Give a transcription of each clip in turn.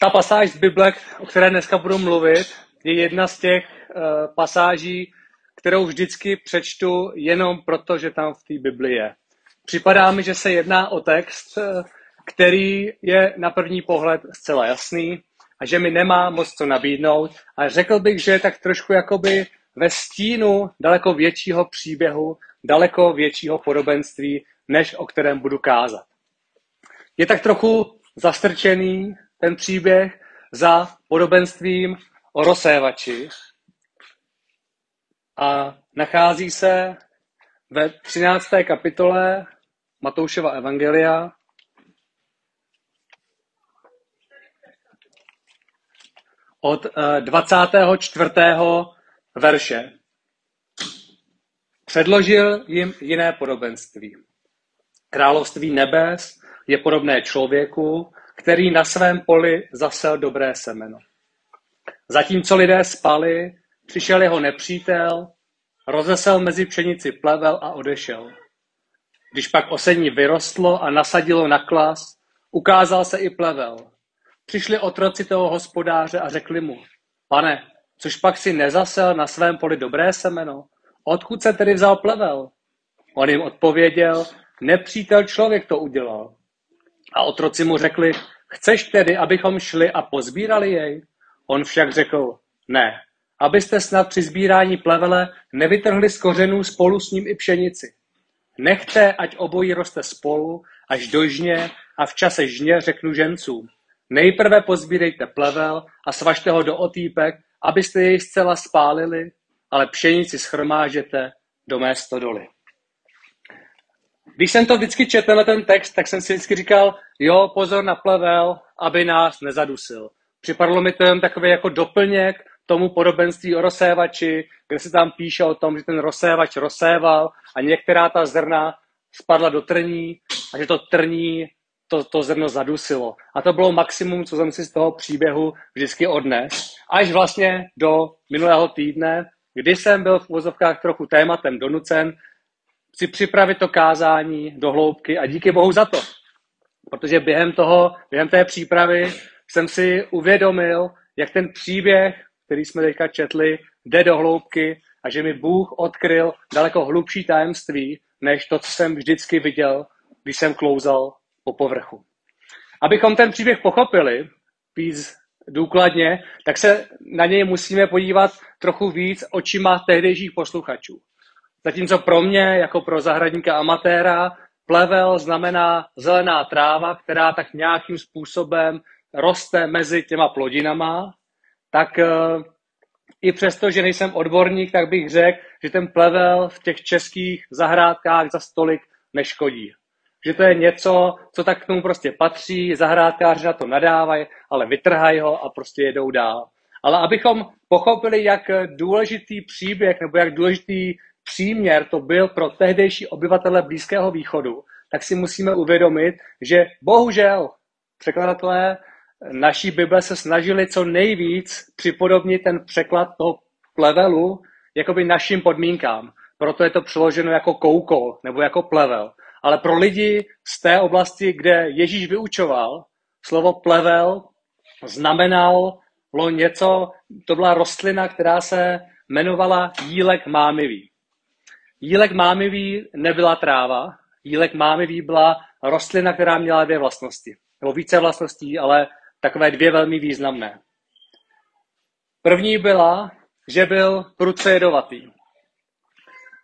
ta pasáž z Bible, o které dneska budu mluvit, je jedna z těch uh, pasáží, kterou vždycky přečtu jenom proto, že tam v té Bibli je. Připadá mi, že se jedná o text, uh, který je na první pohled zcela jasný a že mi nemá moc co nabídnout. A řekl bych, že je tak trošku jakoby ve stínu daleko většího příběhu, daleko většího podobenství, než o kterém budu kázat. Je tak trochu zastrčený ten příběh za podobenstvím o rozsévači a nachází se ve 13. kapitole Matoušova Evangelia od 24. Eh, verše. Předložil jim jiné podobenství. Království nebes je podobné člověku, který na svém poli zasel dobré semeno. Zatímco lidé spali, přišel jeho nepřítel, rozesel mezi pšenici plevel a odešel. Když pak osení vyrostlo a nasadilo na klas, ukázal se i plevel. Přišli otroci toho hospodáře a řekli mu, pane, což pak si nezasel na svém poli dobré semeno? Odkud se tedy vzal plevel? On jim odpověděl, nepřítel člověk to udělal. A otroci mu řekli, chceš tedy, abychom šli a pozbírali jej? On však řekl, ne, abyste snad při sbírání plevele nevytrhli z kořenů spolu s ním i pšenici. Nechte, ať obojí roste spolu, až do žně a v čase žně řeknu žencům. Nejprve pozbírejte plevel a svažte ho do otýpek, abyste jej zcela spálili, ale pšenici schromážete do mé stodoly. Když jsem to vždycky četl na ten text, tak jsem si vždycky říkal, jo, pozor na plevel, aby nás nezadusil. Připadlo mi to jen takový jako doplněk tomu podobenství o rozsévači, kde se tam píše o tom, že ten rozsévač rozséval a některá ta zrna spadla do trní a že to trní to, to zrno zadusilo. A to bylo maximum, co jsem si z toho příběhu vždycky odnes. Až vlastně do minulého týdne, kdy jsem byl v vozovkách trochu tématem donucen si připravit to kázání do hloubky a díky bohu za to. Protože během toho, během té přípravy jsem si uvědomil, jak ten příběh, který jsme teďka četli, jde do hloubky a že mi Bůh odkryl daleko hlubší tajemství, než to, co jsem vždycky viděl, když jsem klouzal po povrchu. Abychom ten příběh pochopili víc důkladně, tak se na něj musíme podívat trochu víc očima tehdejších posluchačů. Zatímco pro mě, jako pro zahradníka amatéra, plevel znamená zelená tráva, která tak nějakým způsobem roste mezi těma plodinama, tak uh, i přesto, že nejsem odborník, tak bych řekl, že ten plevel v těch českých zahrádkách za stolik neškodí že to je něco, co tak k tomu prostě patří, zahrádkáři na to nadávají, ale vytrhají ho a prostě jedou dál. Ale abychom pochopili, jak důležitý příběh nebo jak důležitý příměr to byl pro tehdejší obyvatele Blízkého východu, tak si musíme uvědomit, že bohužel překladatelé naší Bible se snažili co nejvíc připodobnit ten překlad toho plevelu jakoby našim podmínkám. Proto je to přeloženo jako koukol nebo jako plevel. Ale pro lidi z té oblasti, kde Ježíš vyučoval, slovo plevel znamenalo něco, to byla rostlina, která se jmenovala jílek mámivý. Jílek mámivý nebyla tráva, jílek mámivý byla rostlina, která měla dvě vlastnosti. Nebo více vlastností, ale takové dvě velmi významné. První byla, že byl prudce jedovatý.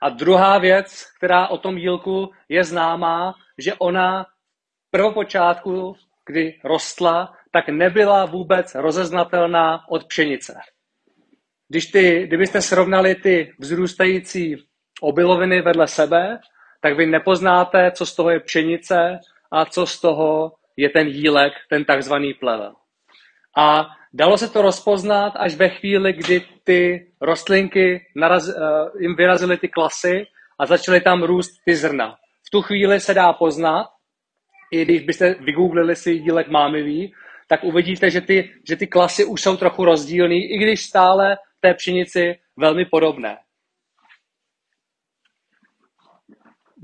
A druhá věc, která o tom jílku je známá, že ona prvopočátku, kdy rostla, tak nebyla vůbec rozeznatelná od pšenice. Když ty, kdybyste srovnali ty vzrůstající obiloviny vedle sebe, tak vy nepoznáte, co z toho je pšenice a co z toho je ten jílek, ten takzvaný plevel. A dalo se to rozpoznat až ve chvíli, kdy ty rostlinky naraz, uh, jim vyrazily ty klasy a začaly tam růst ty zrna. V tu chvíli se dá poznat, i když byste vygooglili si dílek mámivý, tak uvidíte, že ty, že ty klasy už jsou trochu rozdílný, i když stále té pšenici velmi podobné.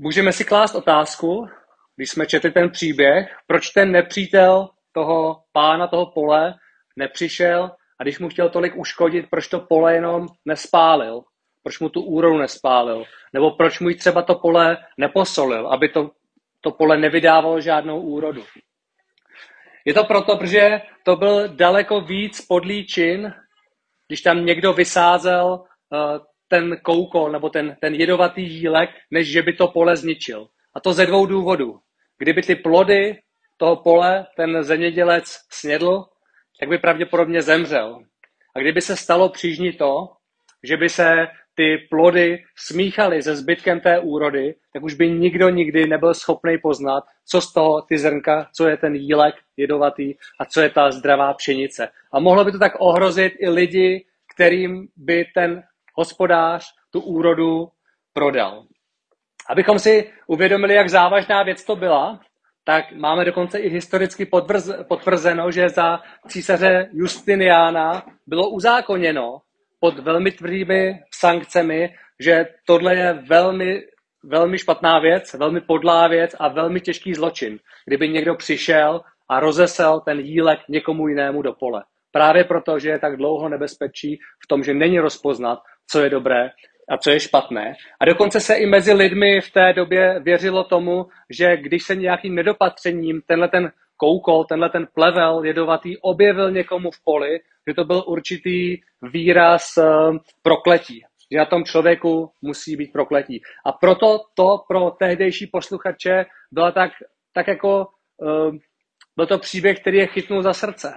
Můžeme si klást otázku, když jsme četli ten příběh, proč ten nepřítel toho pána toho pole nepřišel a když mu chtěl tolik uškodit, proč to pole jenom nespálil? Proč mu tu úrodu nespálil? Nebo proč mu třeba to pole neposolil, aby to, to pole nevydávalo žádnou úrodu? Je to proto, protože to byl daleko víc podlý čin, když tam někdo vysázel uh, ten koukol nebo ten, ten jedovatý jílek, než že by to pole zničil. A to ze dvou důvodů. Kdyby ty plody toho pole ten zemědělec snědl, tak by pravděpodobně zemřel. A kdyby se stalo přížní to, že by se ty plody smíchaly se zbytkem té úrody, tak už by nikdo nikdy nebyl schopný poznat, co z toho ty zrnka, co je ten jílek jedovatý a co je ta zdravá pšenice. A mohlo by to tak ohrozit i lidi, kterým by ten hospodář tu úrodu prodal. Abychom si uvědomili, jak závažná věc to byla, tak máme dokonce i historicky potvrzeno, že za císaře Justiniána bylo uzákoněno pod velmi tvrdými sankcemi, že tohle je velmi, velmi špatná věc, velmi podlá věc a velmi těžký zločin, kdyby někdo přišel a rozesel ten jílek někomu jinému do pole. Právě proto, že je tak dlouho nebezpečí v tom, že není rozpoznat, co je dobré a co je špatné. A dokonce se i mezi lidmi v té době věřilo tomu, že když se nějakým nedopatřením tenhle ten koukol, tenhle ten plevel jedovatý objevil někomu v poli, že to byl určitý výraz uh, prokletí. Že na tom člověku musí být prokletí. A proto to pro tehdejší posluchače byla tak, tak jako, uh, byl to příběh, který je chytnul za srdce.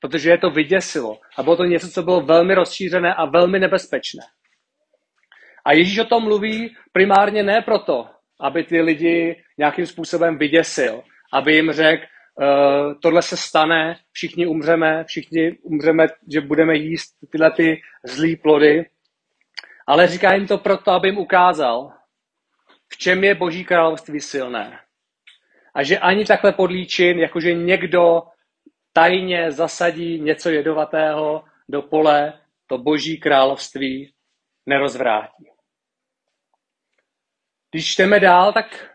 Protože je to vyděsilo. A bylo to něco, co bylo velmi rozšířené a velmi nebezpečné. A Ježíš o tom mluví primárně ne proto, aby ty lidi nějakým způsobem vyděsil, aby jim řekl, uh, tohle se stane, všichni umřeme, všichni umřeme, že budeme jíst tyhle ty zlý plody, ale říká jim to proto, aby jim ukázal, v čem je Boží království silné. A že ani takhle podlíčin, jakože někdo tajně zasadí něco jedovatého do pole, to Boží království nerozvrátí. Když čteme dál, tak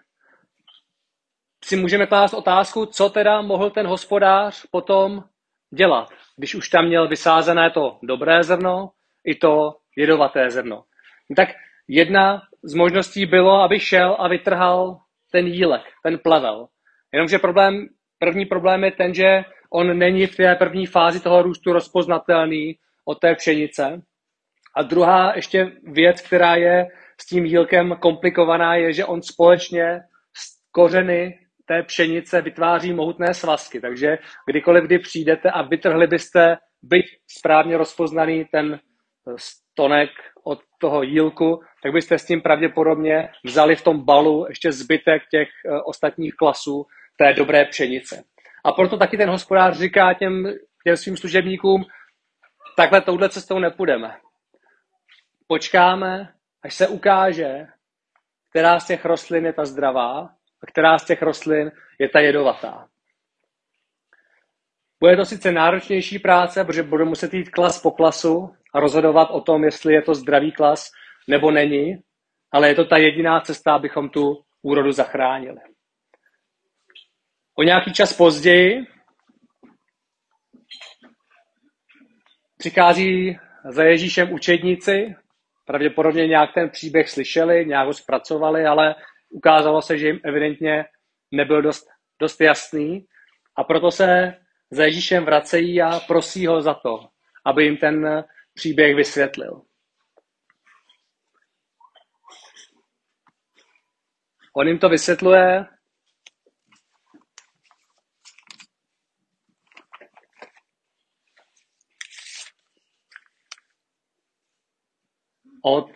si můžeme klást otázku, co teda mohl ten hospodář potom dělat, když už tam měl vysázené to dobré zrno i to jedovaté zrno. Tak jedna z možností bylo, aby šel a vytrhal ten jílek, ten plevel. Jenomže problém, první problém je ten, že on není v té první fázi toho růstu rozpoznatelný od té pšenice. A druhá ještě věc, která je s tím jílkem komplikovaná, je, že on společně s kořeny té pšenice vytváří mohutné svazky. Takže kdykoliv, kdy přijdete a vytrhli byste byť správně rozpoznaný ten stonek od toho jílku, tak byste s tím pravděpodobně vzali v tom balu ještě zbytek těch eh, ostatních klasů té dobré pšenice. A proto taky ten hospodář říká těm, těm svým služebníkům, takhle touhle cestou nepůjdeme. Počkáme, až se ukáže, která z těch rostlin je ta zdravá a která z těch rostlin je ta jedovatá. Bude to sice náročnější práce, protože budu muset jít klas po klasu a rozhodovat o tom, jestli je to zdravý klas nebo není, ale je to ta jediná cesta, abychom tu úrodu zachránili. O nějaký čas později přichází za Ježíšem učedníci, pravděpodobně nějak ten příběh slyšeli, nějak ho zpracovali, ale ukázalo se, že jim evidentně nebyl dost, dost jasný a proto se za Ježíšem vracejí a prosí ho za to, aby jim ten příběh vysvětlil. On jim to vysvětluje od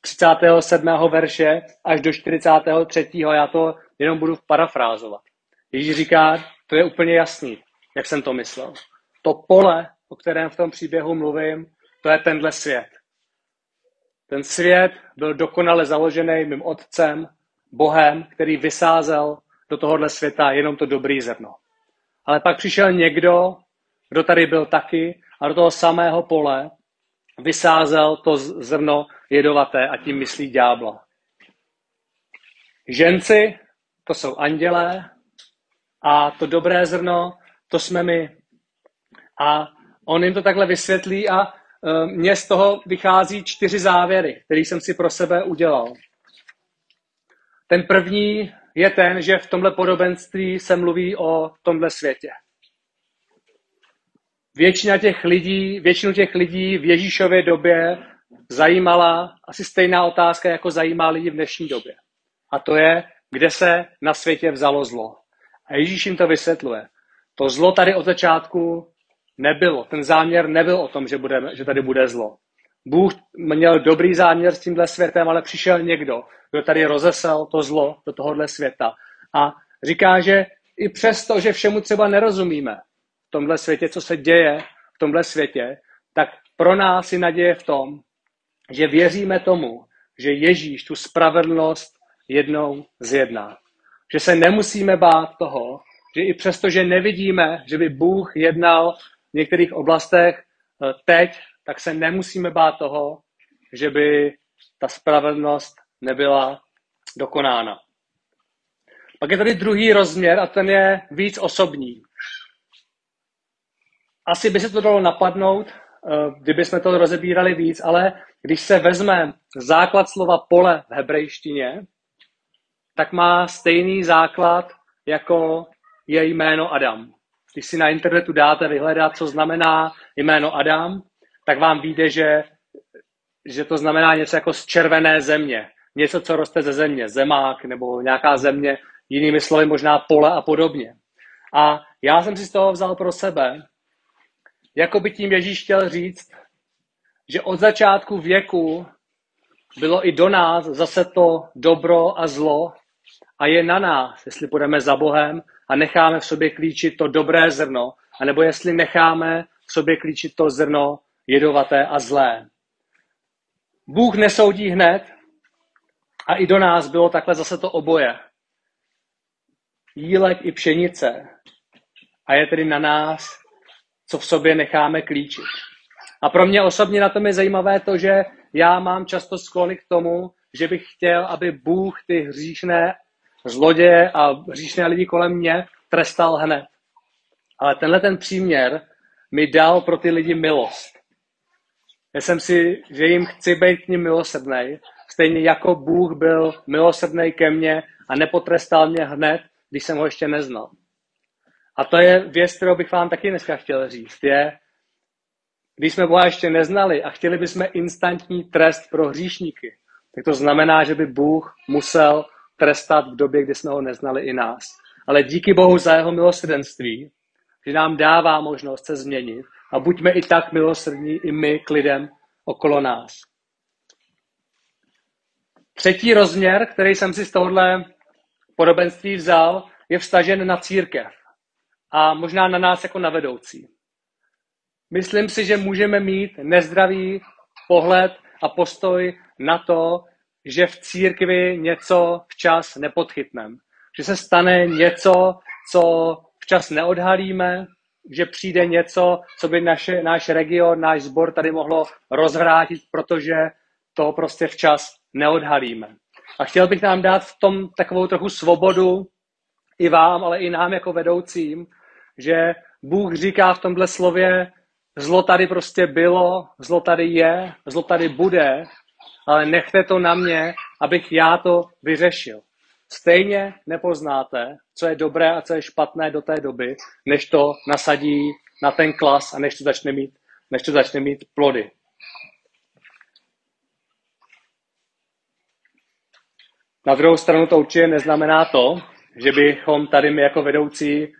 37. Eh, verše až do 43. Já to jenom budu parafrázovat. Ježíš říká, to je úplně jasný, jak jsem to myslel. To pole, o kterém v tom příběhu mluvím, to je tenhle svět. Ten svět byl dokonale založený mým otcem, Bohem, který vysázel do tohohle světa jenom to dobrý zrno. Ale pak přišel někdo, kdo tady byl taky a do toho samého pole vysázel to zrno jedovaté a tím myslí ďábla. Ženci, to jsou andělé, a to dobré zrno, to jsme my. A on jim to takhle vysvětlí a e, mně z toho vychází čtyři závěry, které jsem si pro sebe udělal. Ten první je ten, že v tomhle podobenství se mluví o tomhle světě. Většina těch lidí, většinu těch lidí v Ježíšově době zajímala asi stejná otázka, jako zajímá lidi v dnešní době. A to je, kde se na světě vzalo zlo. A Ježíš jim to vysvětluje. To zlo tady od začátku nebylo. Ten záměr nebyl o tom, že, bude, že tady bude zlo. Bůh měl dobrý záměr s tímhle světem, ale přišel někdo, kdo tady rozesel to zlo do tohohle světa. A říká, že i přesto, že všemu třeba nerozumíme v tomhle světě, co se děje v tomhle světě, tak pro nás je naděje v tom, že věříme tomu, že Ježíš tu spravedlnost jednou zjedná. Že se nemusíme bát toho, že i přesto, že nevidíme, že by Bůh jednal v některých oblastech eh, teď, tak se nemusíme bát toho, že by ta spravedlnost nebyla dokonána. Pak je tady druhý rozměr a ten je víc osobní. Asi by se to dalo napadnout, eh, kdyby jsme to rozebírali víc, ale když se vezme základ slova pole v hebrejštině, tak má stejný základ, jako je jméno Adam. Když si na internetu dáte vyhledat, co znamená jméno Adam, tak vám vyjde, že, že to znamená něco jako z červené země. Něco, co roste ze země, zemák nebo nějaká země, jinými slovy možná pole a podobně. A já jsem si z toho vzal pro sebe, jako by tím Ježíš chtěl říct, že od začátku věku bylo i do nás zase to dobro a zlo a je na nás, jestli půjdeme za Bohem a necháme v sobě klíčit to dobré zrno, anebo jestli necháme v sobě klíčit to zrno jedovaté a zlé. Bůh nesoudí hned a i do nás bylo takhle zase to oboje. Jílek i pšenice. A je tedy na nás, co v sobě necháme klíčit. A pro mě osobně na tom je zajímavé to, že já mám často sklony k tomu, že bych chtěl, aby Bůh ty hříšné zloděje a hříšné lidi kolem mě trestal hned. Ale tenhle ten příměr mi dal pro ty lidi milost. Já jsem si, že jim chci být k ním milosrdný, stejně jako Bůh byl milosrdný ke mně a nepotrestal mě hned, když jsem ho ještě neznal. A to je věc, kterou bych vám taky dneska chtěl říct. Je, když jsme Boha ještě neznali a chtěli bychom instantní trest pro hříšníky, tak to znamená, že by Bůh musel trestat v době, kdy jsme ho neznali i nás. Ale díky Bohu za jeho milosrdenství, že nám dává možnost se změnit a buďme i tak milosrdní i my k lidem okolo nás. Třetí rozměr, který jsem si z tohohle podobenství vzal, je vstažen na církev a možná na nás jako na vedoucí. Myslím si, že můžeme mít nezdravý pohled a postoj na to, že v církvi něco včas nepodchytneme. Že se stane něco, co včas neodhalíme, že přijde něco, co by naše, náš region, náš sbor tady mohlo rozvrátit, protože to prostě včas neodhalíme. A chtěl bych nám dát v tom takovou trochu svobodu i vám, ale i nám jako vedoucím, že Bůh říká v tomhle slově, zlo tady prostě bylo, zlo tady je, zlo tady bude, ale nechte to na mě, abych já to vyřešil. Stejně nepoznáte, co je dobré a co je špatné do té doby, než to nasadí na ten klas a než to začne mít, než to začne mít plody. Na druhou stranu to určitě neznamená to, že bychom tady my jako vedoucí e,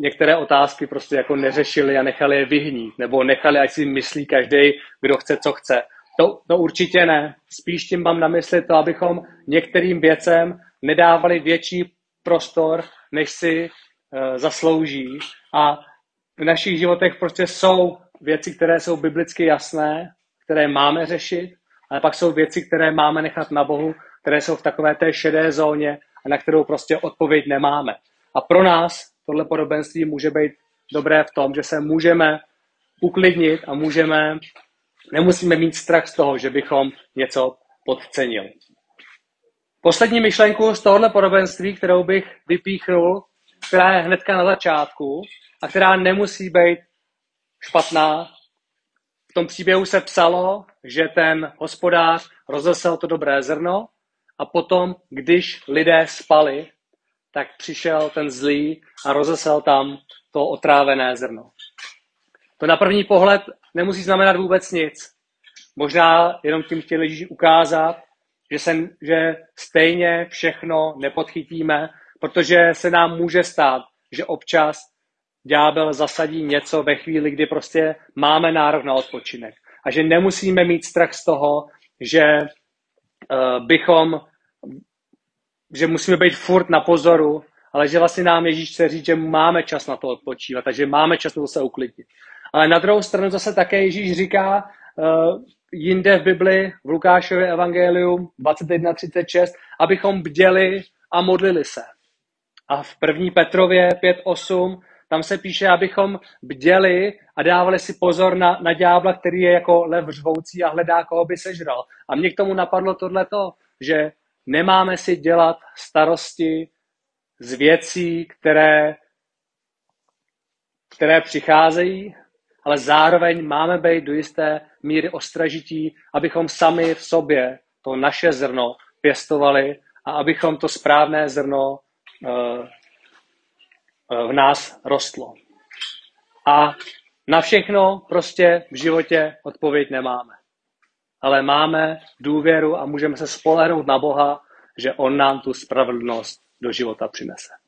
některé otázky prostě jako neřešili a nechali je vyhnít, nebo nechali, ať si myslí každý, kdo chce, co chce. To, to určitě ne. Spíš tím mám na mysli to, abychom některým věcem nedávali větší prostor, než si uh, zaslouží. A v našich životech prostě jsou věci, které jsou biblicky jasné, které máme řešit, ale pak jsou věci, které máme nechat na Bohu, které jsou v takové té šedé zóně a na kterou prostě odpověď nemáme. A pro nás tohle podobenství může být dobré v tom, že se můžeme uklidnit a můžeme Nemusíme mít strach z toho, že bychom něco podcenili. Poslední myšlenku z tohohle podobenství, kterou bych vypíchnul, která je hnedka na začátku a která nemusí být špatná. V tom příběhu se psalo, že ten hospodář rozesel to dobré zrno a potom, když lidé spali, tak přišel ten zlý a rozesel tam to otrávené zrno. To na první pohled nemusí znamenat vůbec nic. Možná jenom tím chtěli Ježíš ukázat, že, se, že stejně všechno nepodchytíme, protože se nám může stát, že občas ďábel zasadí něco ve chvíli, kdy prostě máme nárok na odpočinek. A že nemusíme mít strach z toho, že uh, bychom, že musíme být furt na pozoru, ale že vlastně nám Ježíš chce říct, že máme čas na to odpočívat, takže máme čas na to se uklidnit. Ale na druhou stranu zase také Ježíš říká uh, jinde v Bibli, v Lukášově evangeliu 21.36, abychom bděli a modlili se. A v 1. Petrově 5.8 tam se píše, abychom bděli a dávali si pozor na, na ďábla, který je jako lev řvoucí a hledá, koho by sežral. A mě k tomu napadlo tohleto, že nemáme si dělat starosti z věcí, které, které přicházejí, ale zároveň máme být do jisté míry ostražití, abychom sami v sobě to naše zrno pěstovali a abychom to správné zrno uh, v nás rostlo. A na všechno prostě v životě odpověď nemáme. Ale máme důvěru a můžeme se spolehnout na Boha, že On nám tu spravedlnost do života přinese.